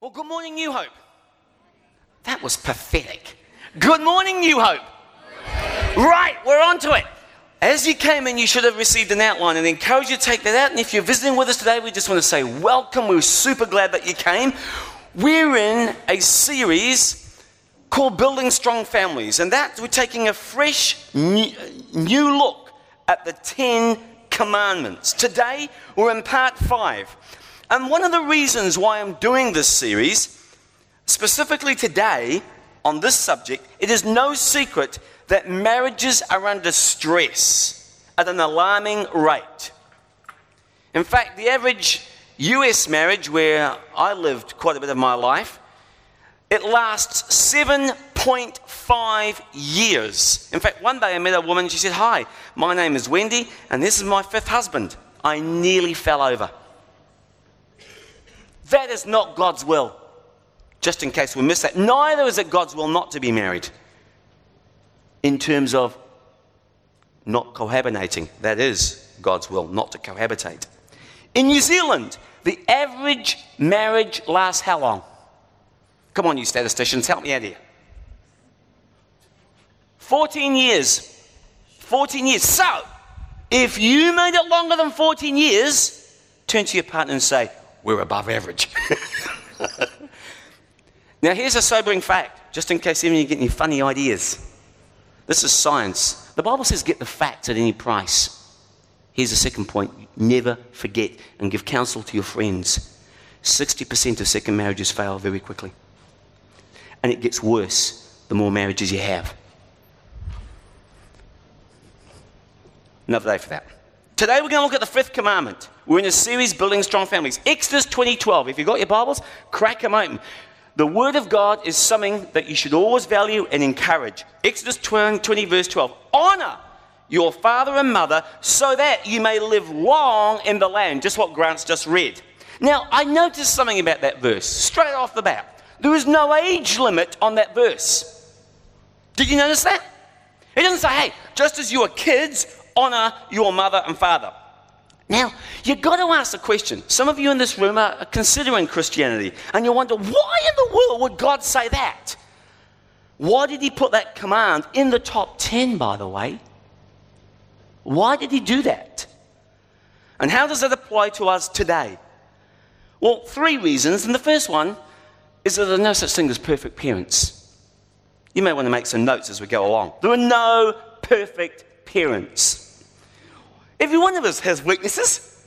Well, good morning, New Hope. That was pathetic. Good morning, New Hope. Right, we're on to it. As you came in, you should have received an outline and I encourage you to take that out. And if you're visiting with us today, we just want to say welcome. We're super glad that you came. We're in a series called Building Strong Families, and that we're taking a fresh, new, new look at the Ten Commandments. Today, we're in part five. And one of the reasons why I'm doing this series, specifically today on this subject, it is no secret that marriages are under stress at an alarming rate. In fact, the average US marriage, where I lived quite a bit of my life, it lasts 7.5 years. In fact, one day I met a woman, she said, Hi, my name is Wendy, and this is my fifth husband. I nearly fell over. That is not God's will. Just in case we miss that. Neither is it God's will not to be married in terms of not cohabitating. That is God's will, not to cohabitate. In New Zealand, the average marriage lasts how long? Come on, you statisticians, help me out here. 14 years. 14 years. So, if you made it longer than 14 years, turn to your partner and say, we're above average. now, here's a sobering fact, just in case even you get any funny ideas. This is science. The Bible says get the facts at any price. Here's the second point never forget and give counsel to your friends. 60% of second marriages fail very quickly. And it gets worse the more marriages you have. Another day for that. Today we're going to look at the fifth commandment. We're in a series building strong families. Exodus 2012. If you've got your Bibles, crack them open. The Word of God is something that you should always value and encourage. Exodus 20, 20 verse 12. Honor your father and mother so that you may live long in the land. Just what Grant's just read. Now, I noticed something about that verse straight off the bat. There is no age limit on that verse. Did you notice that? It doesn't say, hey, just as you are kids, honor your mother and father. Now, you've got to ask the question. Some of you in this room are considering Christianity, and you wonder, why in the world would God say that? Why did He put that command in the top 10, by the way? Why did He do that? And how does that apply to us today? Well, three reasons. And the first one is that there's no such thing as perfect parents. You may want to make some notes as we go along. There are no perfect parents. Every one of us has weaknesses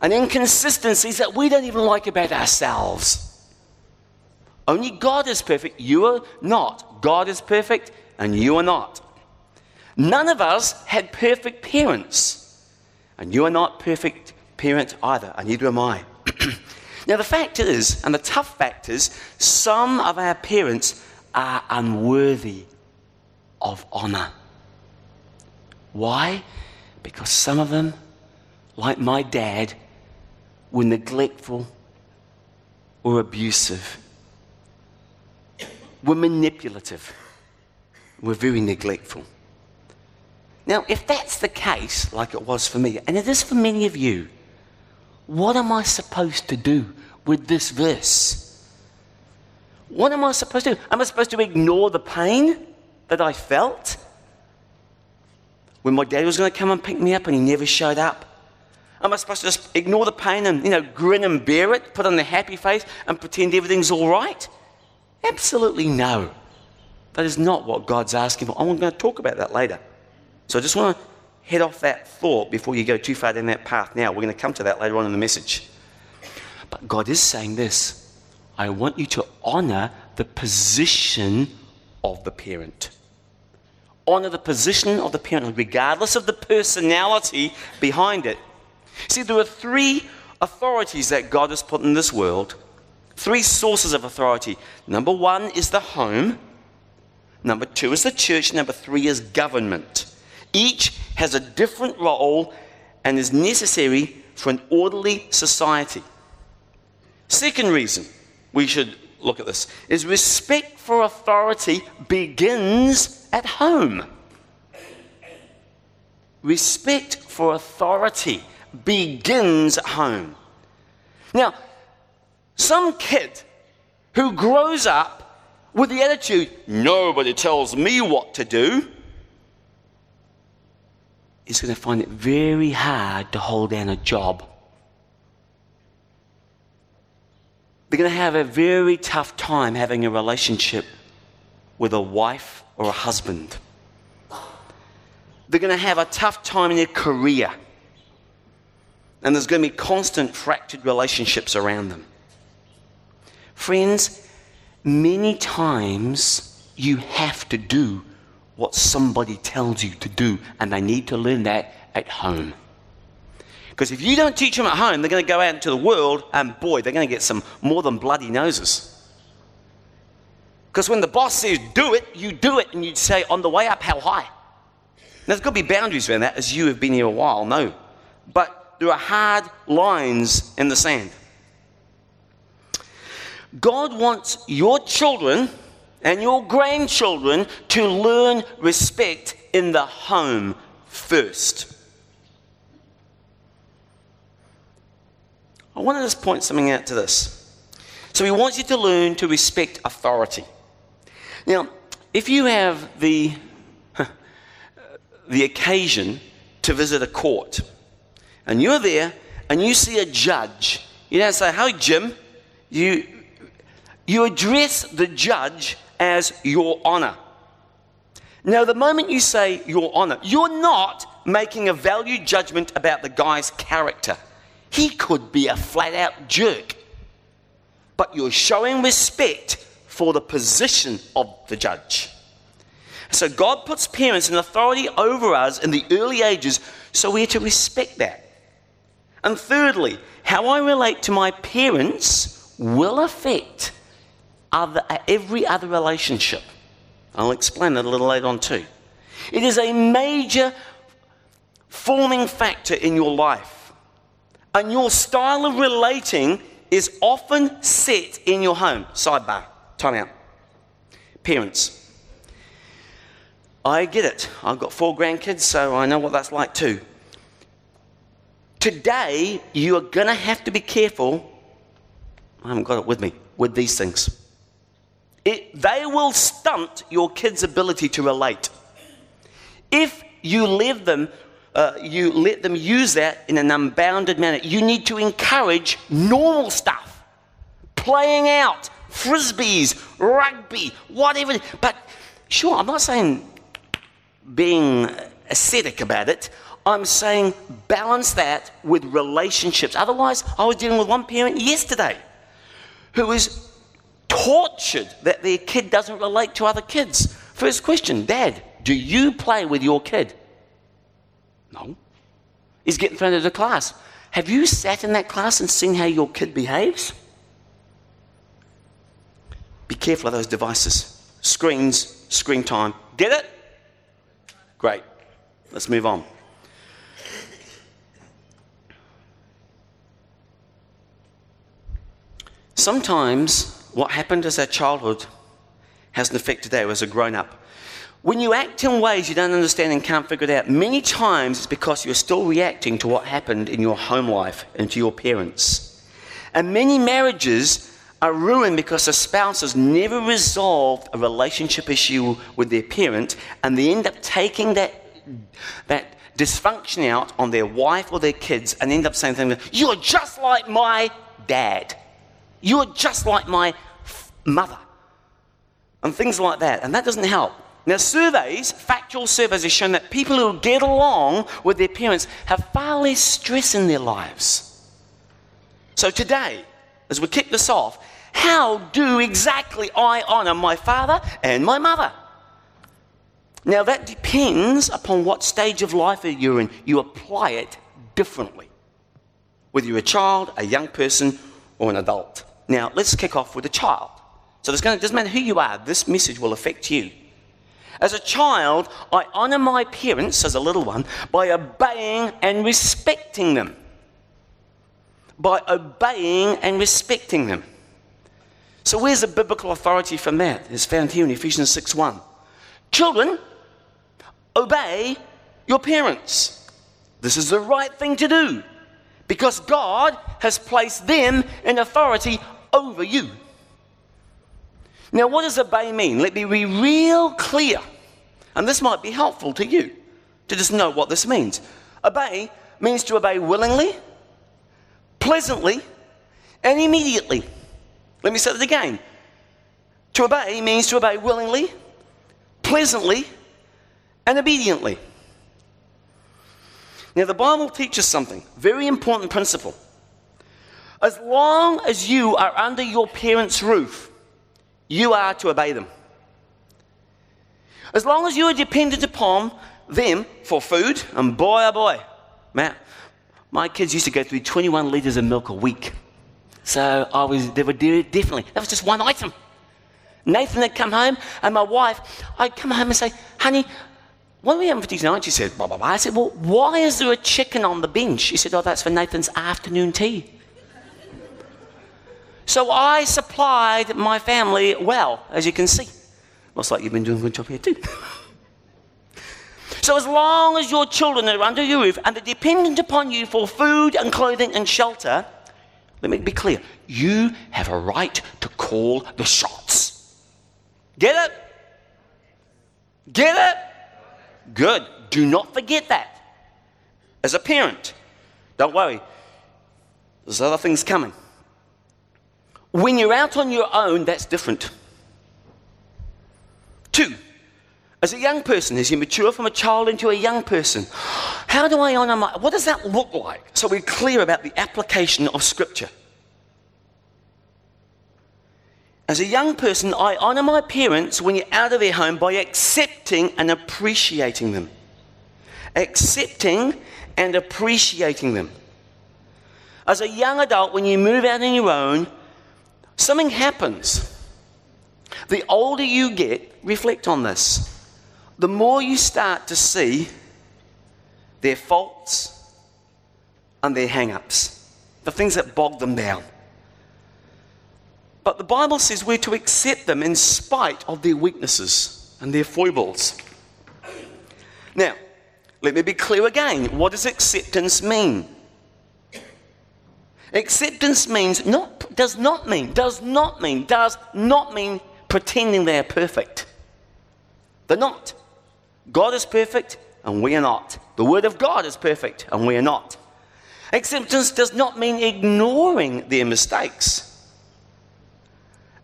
and inconsistencies that we don't even like about ourselves. Only God is perfect. You are not. God is perfect, and you are not. None of us had perfect parents, and you are not perfect parent either, and neither am I. now, the fact is, and the tough fact is, some of our parents are unworthy of honor. Why? Because some of them, like my dad, were neglectful or abusive, were manipulative, were very neglectful. Now, if that's the case, like it was for me, and it is for many of you, what am I supposed to do with this verse? What am I supposed to do? Am I supposed to ignore the pain that I felt? When my dad was going to come and pick me up and he never showed up? Am I supposed to just ignore the pain and, you know, grin and bear it, put on the happy face and pretend everything's all right? Absolutely no. That is not what God's asking for. I'm going to talk about that later. So I just want to head off that thought before you go too far down that path now. We're going to come to that later on in the message. But God is saying this I want you to honor the position of the parent honor the position of the parent, regardless of the personality behind it. See, there are three authorities that God has put in this world, three sources of authority. Number one is the home, number two is the church, number three is government. Each has a different role and is necessary for an orderly society. Second reason we should look at this is respect for authority begins at home. Respect for authority begins at home. Now, some kid who grows up with the attitude, nobody tells me what to do, is going to find it very hard to hold down a job. They're going to have a very tough time having a relationship with a wife or a husband. They're going to have a tough time in their career. And there's going to be constant fractured relationships around them. Friends, many times you have to do what somebody tells you to do, and they need to learn that at home. Because if you don't teach them at home, they're going to go out into the world, and boy, they're going to get some more than bloody noses. Because when the boss says do it, you do it, and you say, on the way up, how high? Now, there's got to be boundaries around that, as you have been here a while, no. But there are hard lines in the sand. God wants your children and your grandchildren to learn respect in the home first. I want to just point something out to this. So, he wants you to learn to respect authority. Now, if you have the, uh, the occasion to visit a court, and you're there and you see a judge, you don't say, Hi, Jim. You, you address the judge as your honor. Now, the moment you say your honor, you're not making a value judgment about the guy's character. He could be a flat out jerk. But you're showing respect for the position of the judge. So, God puts parents in authority over us in the early ages, so we're to respect that. And thirdly, how I relate to my parents will affect other, every other relationship. I'll explain that a little later on too. It is a major forming factor in your life. And your style of relating is often set in your home. Sidebar, time out. Parents, I get it. I've got four grandkids, so I know what that's like too. Today, you are going to have to be careful. I haven't got it with me, with these things. It, they will stunt your kids' ability to relate. If you let them, uh, you let them use that in an unbounded manner, you need to encourage normal stuff, playing out, frisbees, rugby, whatever. But sure, I'm not saying being ascetic about it. I'm saying balance that with relationships. Otherwise, I was dealing with one parent yesterday who was tortured that their kid doesn't relate to other kids. First question Dad, do you play with your kid? No. He's getting thrown out the class. Have you sat in that class and seen how your kid behaves? Be careful of those devices. Screens, screen time. Get it? Great. Let's move on. Sometimes what happened as a childhood has an effect today as a grown up. When you act in ways you don't understand and can't figure it out, many times it's because you're still reacting to what happened in your home life and to your parents. And many marriages are ruined because the spouse has never resolved a relationship issue with their parent and they end up taking that, that dysfunction out on their wife or their kids and end up saying things like, You're just like my dad. You're just like my mother. And things like that. And that doesn't help. Now, surveys, factual surveys, have shown that people who get along with their parents have far less stress in their lives. So, today, as we kick this off, how do exactly I honour my father and my mother? Now, that depends upon what stage of life you're in. You apply it differently, whether you're a child, a young person, or an adult. Now, let's kick off with a child. So it doesn't matter who you are, this message will affect you. As a child, I honour my parents, as a little one, by obeying and respecting them. By obeying and respecting them. So, where's the biblical authority from that? It's found here in Ephesians 6 1. Children, obey your parents. This is the right thing to do because God has placed them in authority over you. Now, what does obey mean? Let me be real clear. And this might be helpful to you to just know what this means. Obey means to obey willingly, pleasantly, and immediately. Let me say it again. To obey means to obey willingly, pleasantly, and obediently. Now, the Bible teaches something, very important principle. As long as you are under your parents' roof, you are to obey them. As long as you are dependent upon them for food, and boy, oh boy, Matt, my kids used to go through 21 litres of milk a week. So I was, they would do it definitely, that was just one item. Nathan had come home, and my wife, I'd come home and say, honey, what are we having for dinner tonight? She said, blah, blah, blah. I said, well, why is there a chicken on the bench? She said, oh, that's for Nathan's afternoon tea. so I supplied my family well, as you can see. Looks like you've been doing a good job here too. so as long as your children are under your roof and they're dependent upon you for food and clothing and shelter, let me be clear. You have a right to call the shots. Get it? Get it? Good. Do not forget that. As a parent, don't worry. There's other things coming. When you're out on your own, that's different. Two, as a young person, as you mature from a child into a young person, how do I honor my, what does that look like? So we're clear about the application of Scripture. As a young person, I honor my parents when you're out of their home by accepting and appreciating them. Accepting and appreciating them. As a young adult, when you move out on your own, something happens. The older you get, reflect on this, the more you start to see their faults and their hang ups, the things that bog them down. But the Bible says we're to accept them in spite of their weaknesses and their foibles. Now, let me be clear again. What does acceptance mean? Acceptance means not does not mean does not mean does not mean pretending they're perfect. They're not. God is perfect and we are not. The Word of God is perfect and we are not. Acceptance does not mean ignoring their mistakes.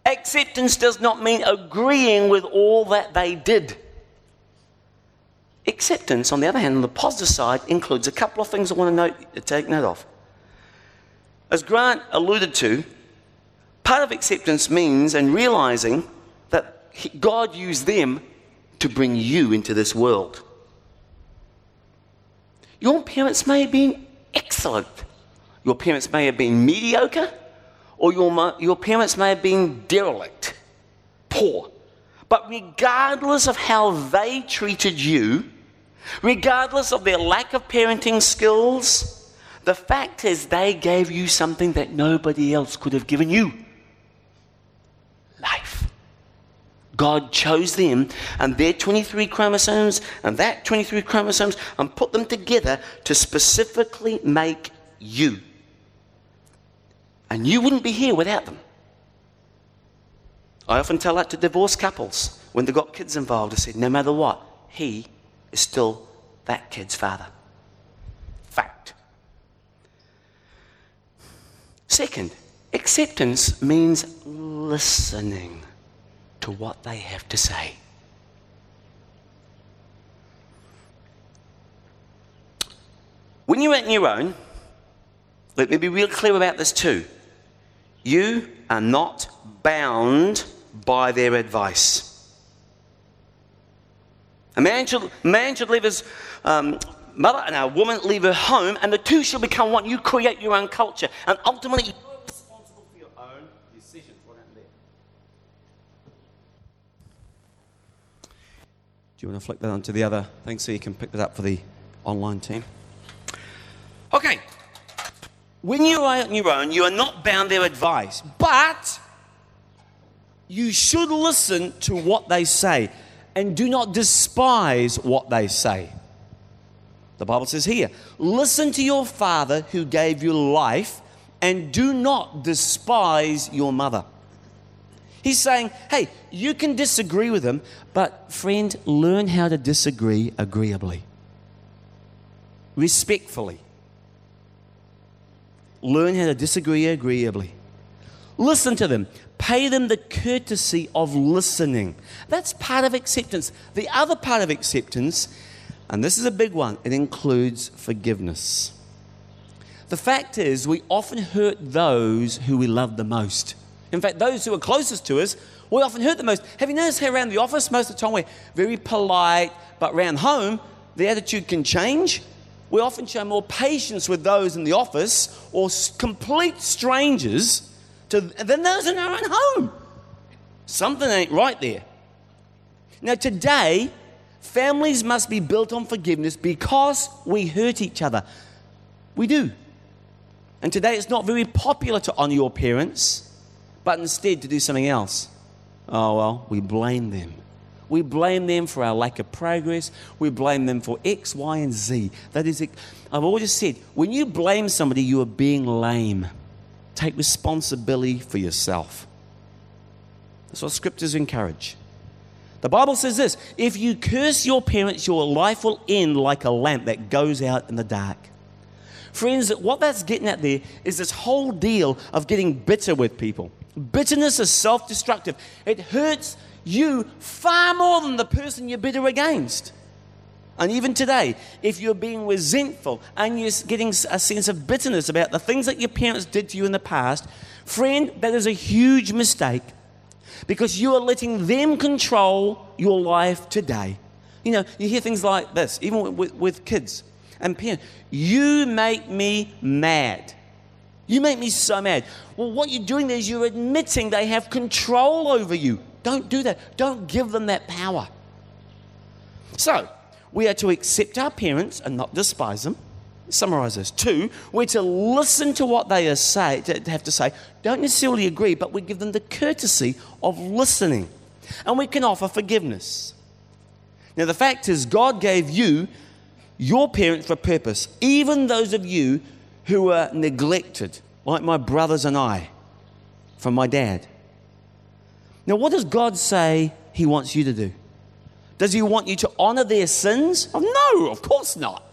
Acceptance does not mean agreeing with all that they did. Acceptance, on the other hand, on the positive side, includes a couple of things I want to note, take note of. As Grant alluded to, part of acceptance means and realizing that God used them to bring you into this world. Your parents may have been excellent. Your parents may have been mediocre, or your, your parents may have been derelict, poor. But regardless of how they treated you, regardless of their lack of parenting skills, the fact is they gave you something that nobody else could have given you life. God chose them and their 23 chromosomes and that 23 chromosomes and put them together to specifically make you. And you wouldn't be here without them. I often tell that to divorced couples when they've got kids involved. I said, no matter what, he is still that kid's father. Fact. Second, acceptance means listening what they have to say. When you're on your own, let me be real clear about this too. You are not bound by their advice. A man should, man should leave his um, mother and a woman leave her home, and the two shall become one. You create your own culture, and ultimately, Do you want to flick that onto the other thing so you can pick that up for the online team? Okay. When you are on your own, you are not bound their advice, but you should listen to what they say and do not despise what they say. The Bible says here listen to your father who gave you life and do not despise your mother. He's saying, hey, you can disagree with them, but friend, learn how to disagree agreeably, respectfully. Learn how to disagree agreeably. Listen to them. Pay them the courtesy of listening. That's part of acceptance. The other part of acceptance, and this is a big one, it includes forgiveness. The fact is, we often hurt those who we love the most. In fact, those who are closest to us, we often hurt the most. Have you noticed how around the office, most of the time we're very polite, but around home, the attitude can change? We often show more patience with those in the office or complete strangers to, than those in our own home. Something ain't right there. Now, today, families must be built on forgiveness because we hurt each other. We do. And today, it's not very popular to honor your parents but instead to do something else. Oh, well, we blame them. We blame them for our lack of progress. We blame them for X, Y, and Z. That is, I've always said, when you blame somebody, you are being lame. Take responsibility for yourself. That's what scriptures encourage. The Bible says this if you curse your parents, your life will end like a lamp that goes out in the dark. Friends, what that's getting at there is this whole deal of getting bitter with people. Bitterness is self destructive, it hurts you far more than the person you're bitter against. And even today, if you're being resentful and you're getting a sense of bitterness about the things that your parents did to you in the past, friend, that is a huge mistake because you are letting them control your life today. You know, you hear things like this, even with, with kids and parents. You make me mad. You make me so mad. Well, what you're doing there is you're admitting they have control over you. Don't do that. Don't give them that power. So, we are to accept our parents and not despise them. Summarize this. Two, we're to listen to what they are say, to have to say. Don't necessarily agree, but we give them the courtesy of listening. And we can offer forgiveness. Now, the fact is, God gave you your parents for a purpose, even those of you who were neglected, like my brothers and I, from my dad. Now, what does God say He wants you to do? Does He want you to honor their sins? Oh, no, of course not.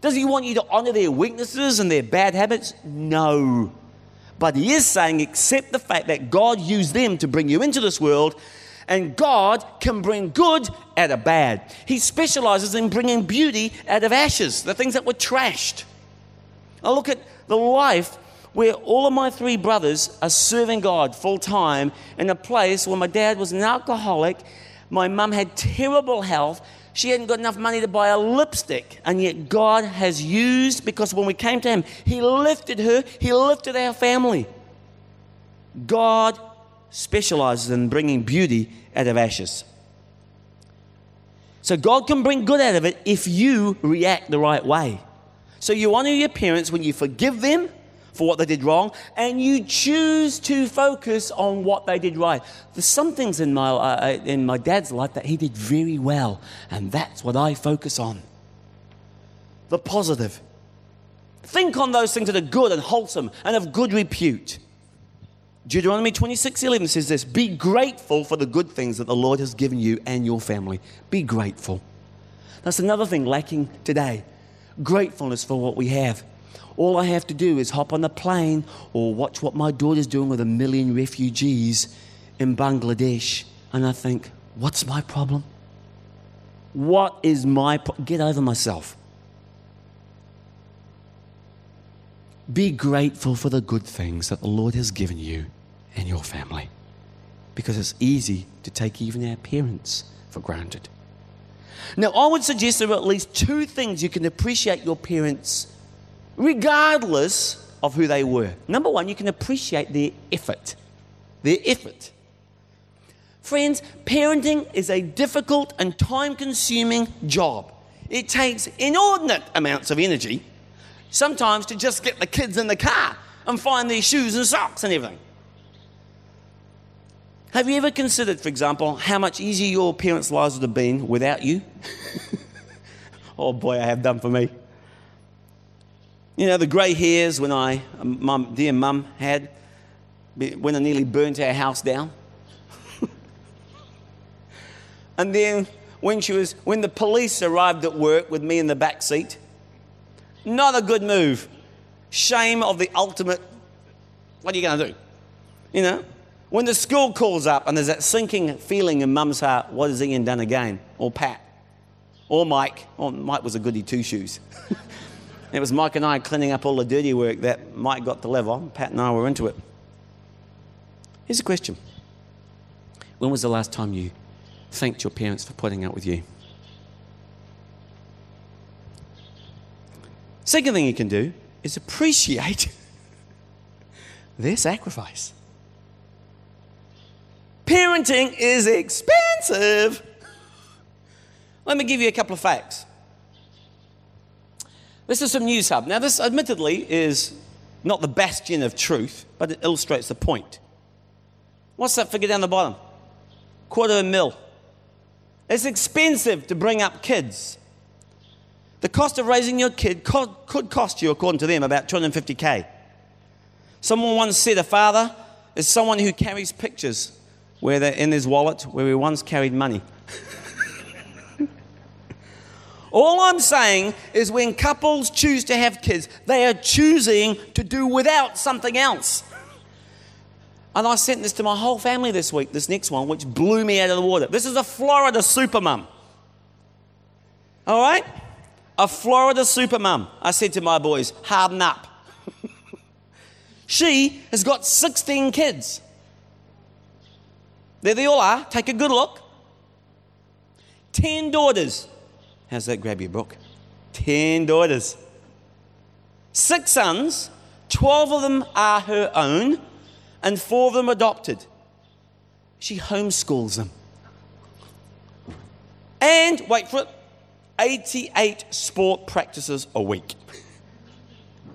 Does He want you to honor their weaknesses and their bad habits? No. But He is saying, accept the fact that God used them to bring you into this world, and God can bring good out of bad. He specializes in bringing beauty out of ashes, the things that were trashed. I look at the life where all of my three brothers are serving God full time in a place where my dad was an alcoholic, my mum had terrible health, she hadn't got enough money to buy a lipstick, and yet God has used, because when we came to Him, He lifted her, He lifted our family. God specializes in bringing beauty out of ashes. So God can bring good out of it if you react the right way. So you honor your parents when you forgive them for what they did wrong and you choose to focus on what they did right. There's some things in my, uh, uh, in my dad's life that he did very well, and that's what I focus on. The positive. Think on those things that are good and wholesome and of good repute. Deuteronomy 26 11 says this Be grateful for the good things that the Lord has given you and your family. Be grateful. That's another thing lacking today gratefulness for what we have. All I have to do is hop on a plane or watch what my daughter's doing with a million refugees in Bangladesh, and I think, what's my problem? What is my get over myself? Be grateful for the good things that the Lord has given you and your family, because it's easy to take even our parents for granted. Now, I would suggest there are at least two things you can appreciate your parents, regardless of who they were. Number one, you can appreciate their effort. Their effort. Friends, parenting is a difficult and time consuming job. It takes inordinate amounts of energy, sometimes to just get the kids in the car and find their shoes and socks and everything. Have you ever considered, for example, how much easier your parents' lives would have been without you? oh boy, I have done for me. You know, the grey hairs when I, um, mum, dear mum, had when I nearly burnt our house down. And then when she was when the police arrived at work with me in the back seat, not a good move. Shame of the ultimate. What are you going to do? You know, when the school calls up and there's that sinking feeling in mum's heart, what has Ian done again? Or Pat? Or Mike? Or Mike was a goody two shoes. it was Mike and I cleaning up all the dirty work that Mike got the live on. Pat and I were into it. Here's a question When was the last time you thanked your parents for putting up with you? Second thing you can do is appreciate their sacrifice. Parenting is expensive. Let me give you a couple of facts. This is some Newshub. Now, this admittedly is not the bastion of truth, but it illustrates the point. What's that figure down the bottom? Quarter of a mil. It's expensive to bring up kids. The cost of raising your kid could cost you, according to them, about 250k. Someone once said a father is someone who carries pictures where they're in his wallet where he once carried money. All I'm saying is when couples choose to have kids, they are choosing to do without something else. And I sent this to my whole family this week, this next one, which blew me out of the water. This is a Florida super mum. All right? A Florida super mum. I said to my boys, harden up. she has got 16 kids. There they all are. Take a good look. Ten daughters. How's that grab you, Brooke? Ten daughters. Six sons. Twelve of them are her own, and four of them adopted. She homeschools them. And, wait for it, 88 sport practices a week.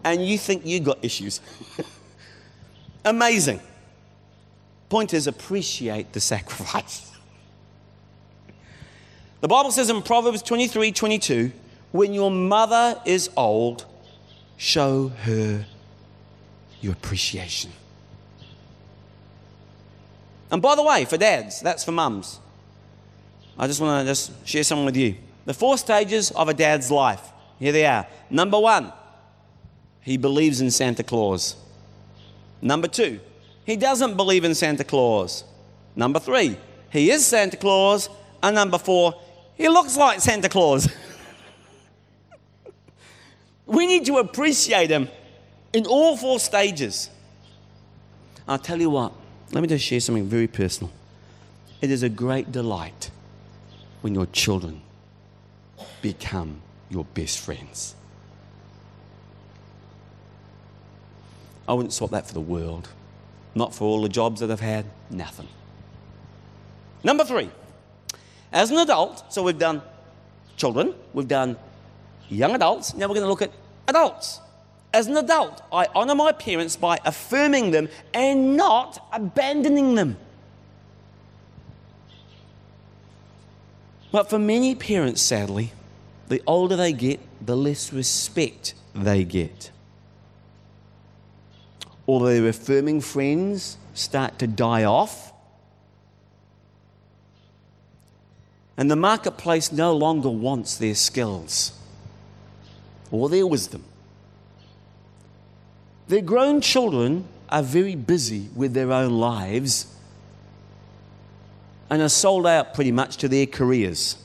And you think you got issues. Amazing. Point is, appreciate the sacrifice. The Bible says in Proverbs 23 22, when your mother is old, show her your appreciation. And by the way, for dads, that's for mums. I just want to just share something with you. The four stages of a dad's life. Here they are. Number one, he believes in Santa Claus. Number two, he doesn't believe in Santa Claus. Number three, he is Santa Claus. And number four, he looks like Santa Claus. we need to appreciate him in all four stages. I'll tell you what, let me just share something very personal. It is a great delight when your children become your best friends. I wouldn't swap that for the world. Not for all the jobs that I've had, nothing. Number three, as an adult, so we've done children, we've done young adults, now we're going to look at adults. As an adult, I honor my parents by affirming them and not abandoning them. But for many parents, sadly, the older they get, the less respect they get or their affirming friends start to die off. And the marketplace no longer wants their skills or their wisdom. Their grown children are very busy with their own lives and are sold out pretty much to their careers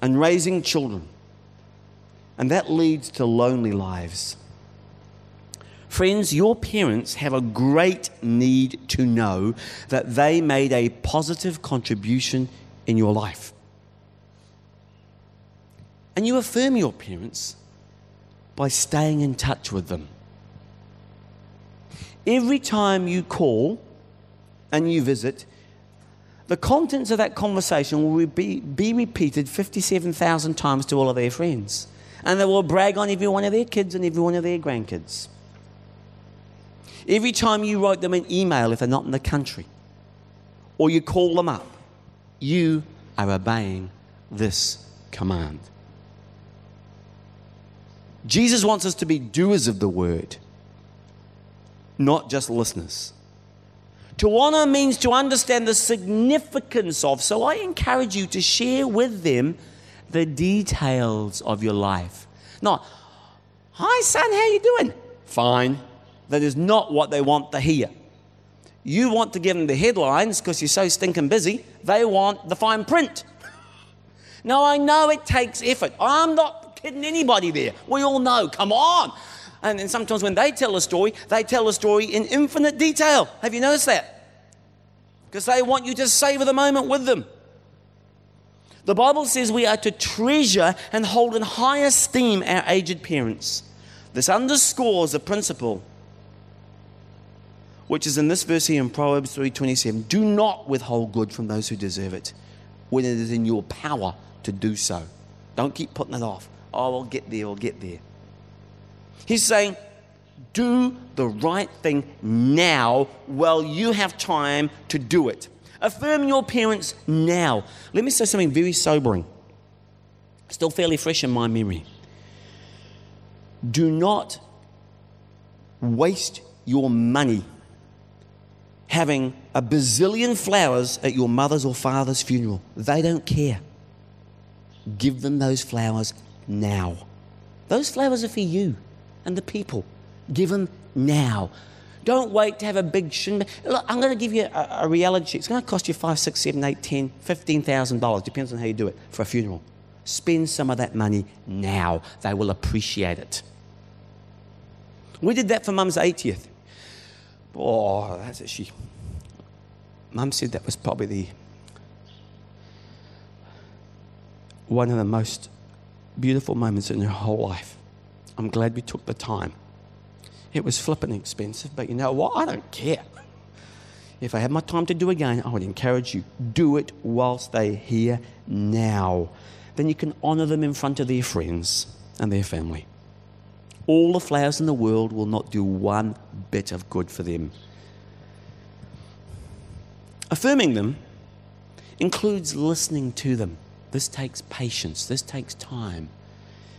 and raising children. And that leads to lonely lives. Friends, your parents have a great need to know that they made a positive contribution in your life. And you affirm your parents by staying in touch with them. Every time you call and you visit, the contents of that conversation will be, be repeated 57,000 times to all of their friends. And they will brag on every one of their kids and every one of their grandkids. Every time you write them an email if they're not in the country, or you call them up, you are obeying this command. Jesus wants us to be doers of the word, not just listeners. To honor means to understand the significance of. So I encourage you to share with them the details of your life. Not, hi son, how you doing? Fine. That is not what they want to hear. You want to give them the headlines because you're so stinking busy. They want the fine print. Now, I know it takes effort. I'm not kidding anybody there. We all know. Come on. And then sometimes when they tell a story, they tell a story in infinite detail. Have you noticed that? Because they want you to savor the moment with them. The Bible says we are to treasure and hold in high esteem our aged parents. This underscores a principle which is in this verse here in Proverbs 3:27. Do not withhold good from those who deserve it when it is in your power to do so. Don't keep putting it off. Oh, I'll get there, I'll get there. He's saying, do the right thing now while you have time to do it. Affirm your parents now. Let me say something very sobering, still fairly fresh in my memory. Do not waste your money having a bazillion flowers at your mother's or father's funeral. They don't care. Give them those flowers now. Those flowers are for you and the people. Give them now. Don't wait to have a big shin. Look, I'm going to give you a, a reality check. It's going to cost you five, six, seven, eight, ten, fifteen thousand dollars. Depends on how you do it for a funeral. Spend some of that money now. They will appreciate it. We did that for Mum's 80th. Oh, that's it. She, Mum said that was probably the one of the most beautiful moments in her whole life. I'm glad we took the time. It was flipping expensive, but you know what? I don't care. If I had my time to do again, I would encourage you do it whilst they're here now. Then you can honor them in front of their friends and their family. All the flowers in the world will not do one bit of good for them. Affirming them includes listening to them. This takes patience, this takes time.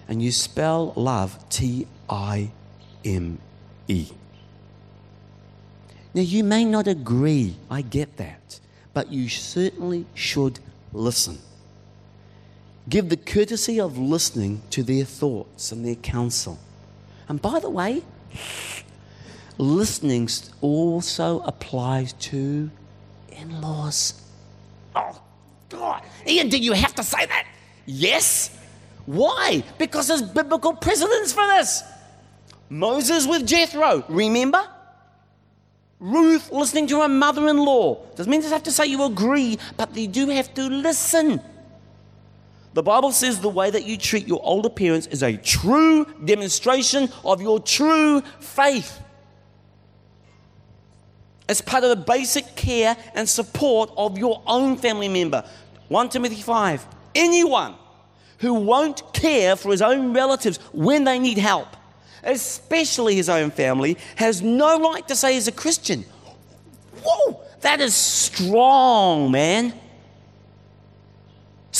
And you spell love T I M E. Now, you may not agree, I get that, but you certainly should listen. Give the courtesy of listening to their thoughts and their counsel. And by the way, listening also applies to in laws. Oh, God. Ian, did you have to say that? Yes. Why? Because there's biblical precedents for this. Moses with Jethro, remember? Ruth listening to her mother in law. Doesn't mean you have to say you agree, but you do have to listen. The Bible says the way that you treat your older parents is a true demonstration of your true faith. As part of the basic care and support of your own family member. 1 Timothy 5. Anyone who won't care for his own relatives when they need help, especially his own family, has no right to say he's a Christian. Whoa, that is strong, man.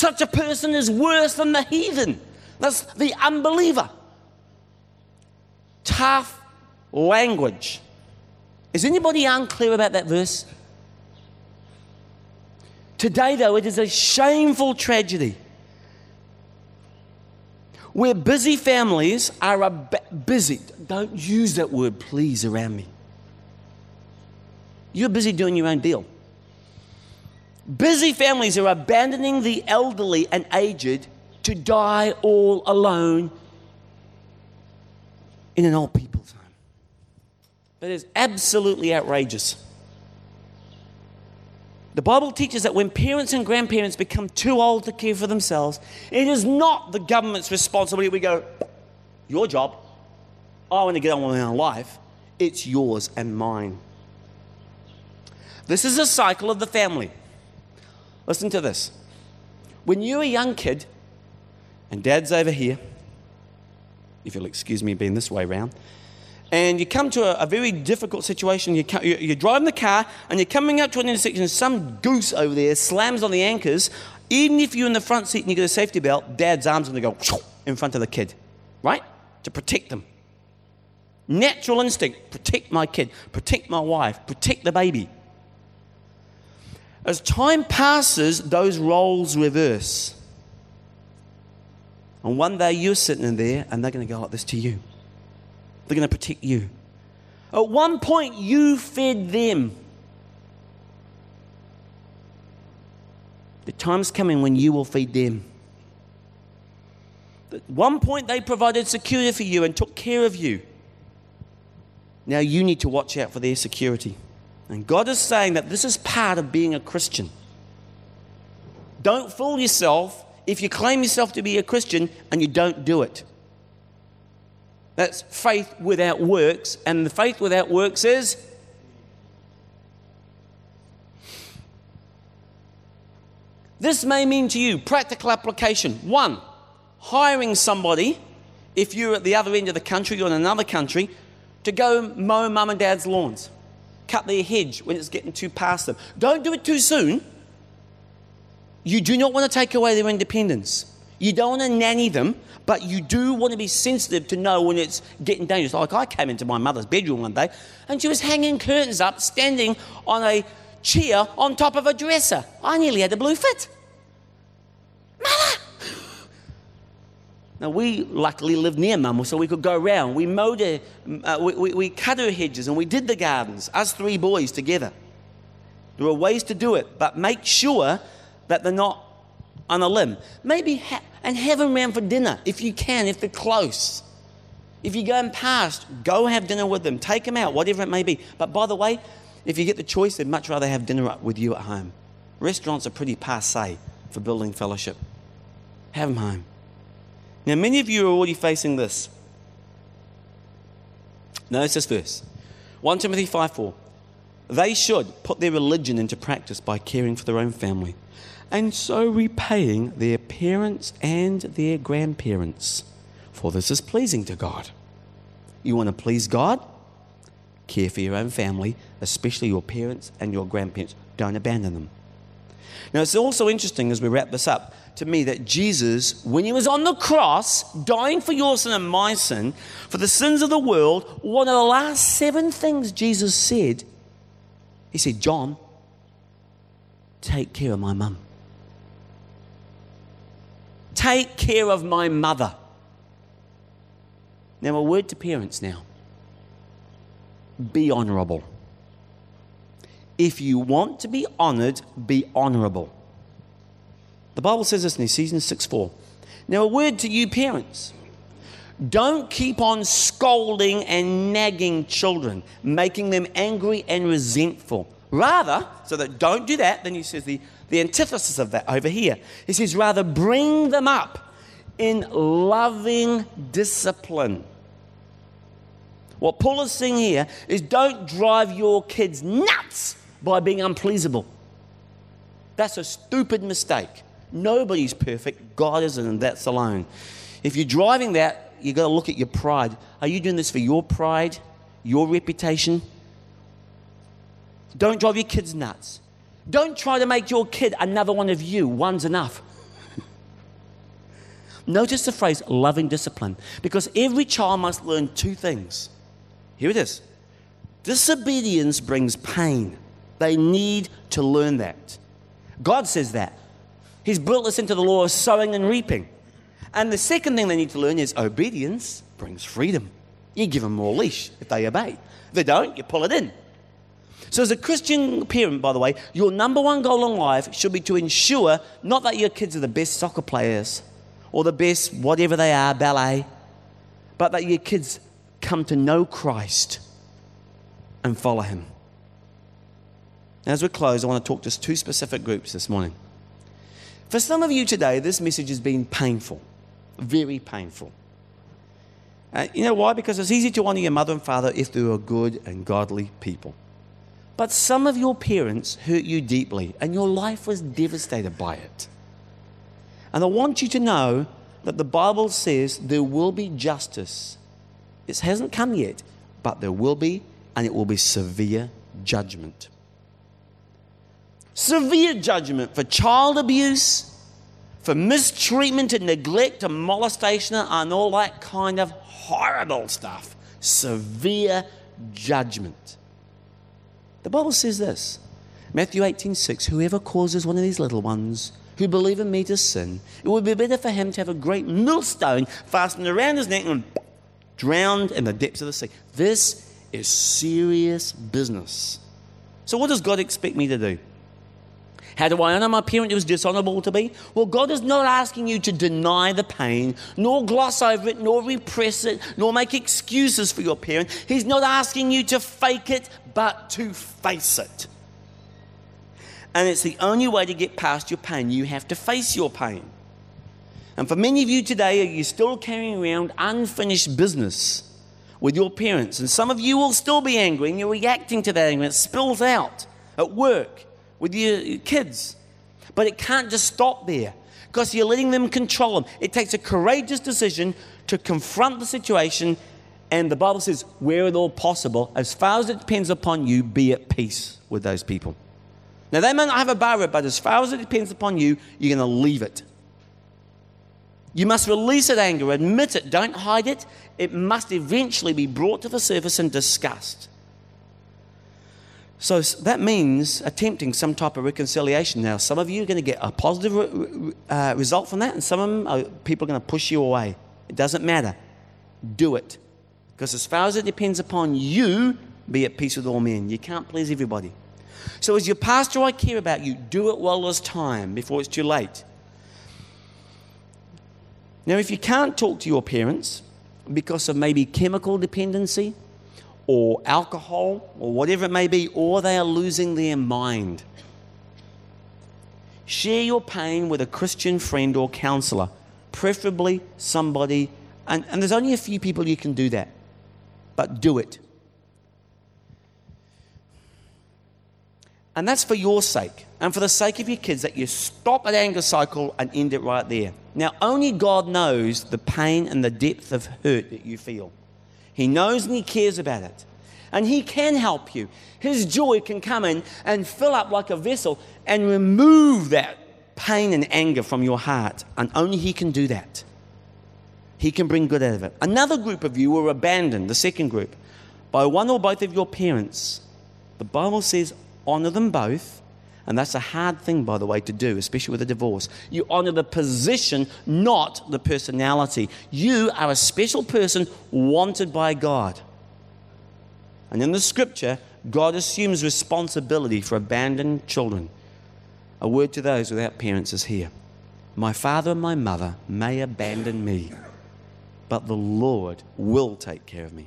Such a person is worse than the heathen. That's the unbeliever. Tough language. Is anybody unclear about that verse? Today, though, it is a shameful tragedy where busy families are ab- busy. Don't use that word, please, around me. You're busy doing your own deal. Busy families are abandoning the elderly and aged to die all alone in an old people's home. That is absolutely outrageous. The Bible teaches that when parents and grandparents become too old to care for themselves, it is not the government's responsibility. We go, your job. I want to get on with my own life. It's yours and mine. This is a cycle of the family. Listen to this. When you're a young kid, and dad's over here, if you'll excuse me being this way round, and you come to a, a very difficult situation. You come, you're driving the car and you're coming up to an intersection, and some goose over there slams on the anchors. Even if you're in the front seat and you get a safety belt, dad's arm's going to go in front of the kid, right? To protect them. Natural instinct protect my kid, protect my wife, protect the baby. As time passes, those roles reverse. And one day you're sitting in there and they're going to go like this to you. They're going to protect you. At one point, you fed them. The time's coming when you will feed them. At one point, they provided security for you and took care of you. Now you need to watch out for their security. And God is saying that this is part of being a Christian. Don't fool yourself if you claim yourself to be a Christian and you don't do it. That's faith without works, and the faith without works is This may mean to you practical application. One, hiring somebody, if you're at the other end of the country or in another country, to go mow mum and dad's lawns. Cut their hedge when it's getting too past them. Don't do it too soon. You do not want to take away their independence. You don't want to nanny them, but you do want to be sensitive to know when it's getting dangerous. Like I came into my mother's bedroom one day and she was hanging curtains up, standing on a chair on top of a dresser. I nearly had a blue fit. Mother! Now, we luckily lived near mum, so we could go around. We mowed her, uh, we, we, we cut her hedges and we did the gardens, us three boys together. There are ways to do it, but make sure that they're not on a limb. Maybe ha- and have them around for dinner if you can, if they're close. If you're going past, go have dinner with them. Take them out, whatever it may be. But by the way, if you get the choice, they'd much rather have dinner with you at home. Restaurants are pretty passe for building fellowship. Have them home. Now, many of you are already facing this. Notice this verse 1 Timothy 5 4. They should put their religion into practice by caring for their own family and so repaying their parents and their grandparents, for this is pleasing to God. You want to please God? Care for your own family, especially your parents and your grandparents. Don't abandon them. Now, it's also interesting as we wrap this up to me that Jesus, when he was on the cross, dying for your sin and my sin, for the sins of the world, one of the last seven things Jesus said, he said, John, take care of my mum. Take care of my mother. Now, a word to parents now be honorable. If you want to be honored, be honorable. The Bible says this in Ephesians 6 4. Now, a word to you parents. Don't keep on scolding and nagging children, making them angry and resentful. Rather, so that don't do that, then he says the the antithesis of that over here. He says, rather bring them up in loving discipline. What Paul is saying here is don't drive your kids nuts by being unpleasable. That's a stupid mistake. Nobody's perfect. God isn't, and that's alone. If you're driving that, you've got to look at your pride. Are you doing this for your pride, your reputation? Don't drive your kids nuts. Don't try to make your kid another one of you. One's enough. Notice the phrase loving discipline because every child must learn two things. Here it is disobedience brings pain. They need to learn that. God says that. He's built us into the law of sowing and reaping. And the second thing they need to learn is obedience brings freedom. You give them more leash if they obey. If they don't, you pull it in. So, as a Christian parent, by the way, your number one goal in life should be to ensure not that your kids are the best soccer players or the best whatever they are, ballet, but that your kids come to know Christ and follow Him. As we close, I want to talk to two specific groups this morning. For some of you today, this message has been painful, very painful. Uh, you know why? Because it's easy to honor your mother and father if they are good and godly people. But some of your parents hurt you deeply, and your life was devastated by it. And I want you to know that the Bible says there will be justice. It hasn't come yet, but there will be, and it will be severe judgment. Severe judgment for child abuse, for mistreatment and neglect and molestation and all that kind of horrible stuff. Severe judgment. The Bible says this Matthew 18 6 Whoever causes one of these little ones who believe in me to sin, it would be better for him to have a great millstone fastened around his neck and drowned in the depths of the sea. This is serious business. So, what does God expect me to do? How do I honor my parent? It was dishonorable to be. Well, God is not asking you to deny the pain, nor gloss over it, nor repress it, nor make excuses for your parent. He's not asking you to fake it, but to face it. And it's the only way to get past your pain. You have to face your pain. And for many of you today, you're still carrying around unfinished business with your parents? And some of you will still be angry and you're reacting to that anger. It spills out at work with your kids. But it can't just stop there because you're letting them control them. It takes a courageous decision to confront the situation. And the Bible says, where at all possible, as far as it depends upon you, be at peace with those people. Now, they may not have a bar but as far as it depends upon you, you're going to leave it. You must release that anger, admit it, don't hide it. It must eventually be brought to the surface and discussed. So that means attempting some type of reconciliation. Now, some of you are going to get a positive uh, result from that, and some of them are, people are going to push you away. It doesn't matter. Do it. Because as far as it depends upon you, be at peace with all men. You can't please everybody. So, as your pastor, I care about you. Do it while there's time before it's too late. Now, if you can't talk to your parents because of maybe chemical dependency or alcohol or whatever it may be, or they are losing their mind, share your pain with a Christian friend or counselor, preferably somebody, and, and there's only a few people you can do that, but do it. And that's for your sake and for the sake of your kids that you stop that anger cycle and end it right there. Now, only God knows the pain and the depth of hurt that you feel. He knows and He cares about it. And He can help you. His joy can come in and fill up like a vessel and remove that pain and anger from your heart. And only He can do that. He can bring good out of it. Another group of you were abandoned, the second group, by one or both of your parents. The Bible says, honor them both. And that's a hard thing, by the way, to do, especially with a divorce. You honor the position, not the personality. You are a special person wanted by God. And in the scripture, God assumes responsibility for abandoned children. A word to those without parents is here My father and my mother may abandon me, but the Lord will take care of me.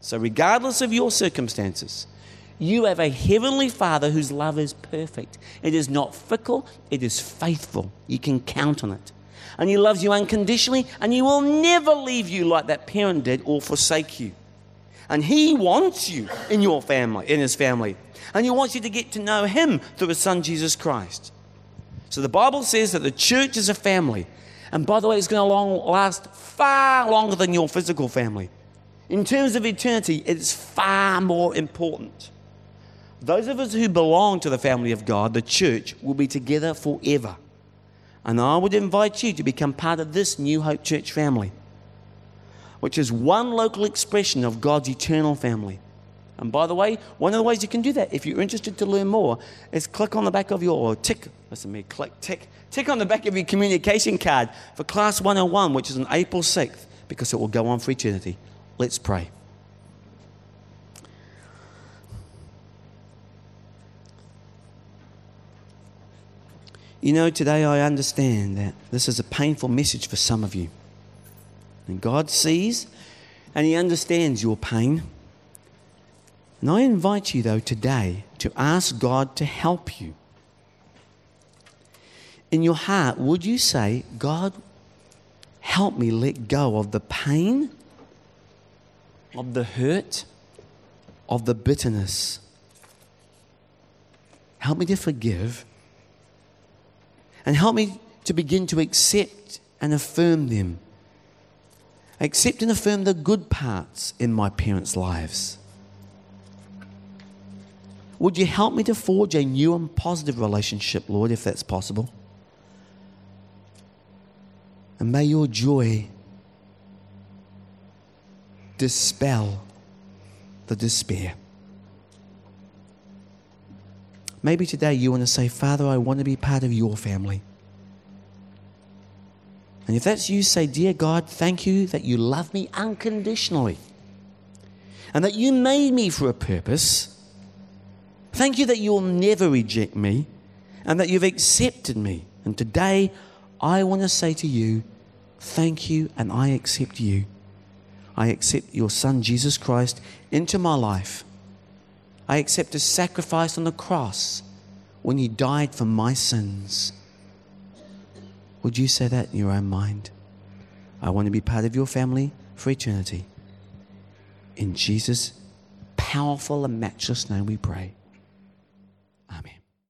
So, regardless of your circumstances, you have a heavenly Father whose love is perfect. It is not fickle, it is faithful. You can count on it. And He loves you unconditionally, and He will never leave you like that parent did or forsake you. And He wants you in your family, in His family. And He wants you to get to know Him through His Son, Jesus Christ. So the Bible says that the church is a family. And by the way, it's going to long, last far longer than your physical family. In terms of eternity, it's far more important. Those of us who belong to the family of God, the church, will be together forever. And I would invite you to become part of this New Hope Church family, which is one local expression of God's eternal family. And by the way, one of the ways you can do that, if you're interested to learn more, is click on the back of your, tick, listen to me, click, tick, tick on the back of your communication card for Class 101, which is on April 6th, because it will go on for eternity. Let's pray. You know, today I understand that this is a painful message for some of you. And God sees and He understands your pain. And I invite you, though, today to ask God to help you. In your heart, would you say, God, help me let go of the pain, of the hurt, of the bitterness? Help me to forgive and help me to begin to accept and affirm them. Accept and affirm the good parts in my parents' lives. Would you help me to forge a new and positive relationship, Lord, if that's possible? And may your joy dispel the despair. Maybe today you want to say, Father, I want to be part of your family. And if that's you, say, Dear God, thank you that you love me unconditionally and that you made me for a purpose. Thank you that you'll never reject me and that you've accepted me. And today, I want to say to you, thank you, and I accept you. I accept your Son, Jesus Christ, into my life. I accept his sacrifice on the cross when he died for my sins. Would you say that in your own mind? I want to be part of your family for eternity. In Jesus' powerful and matchless name we pray.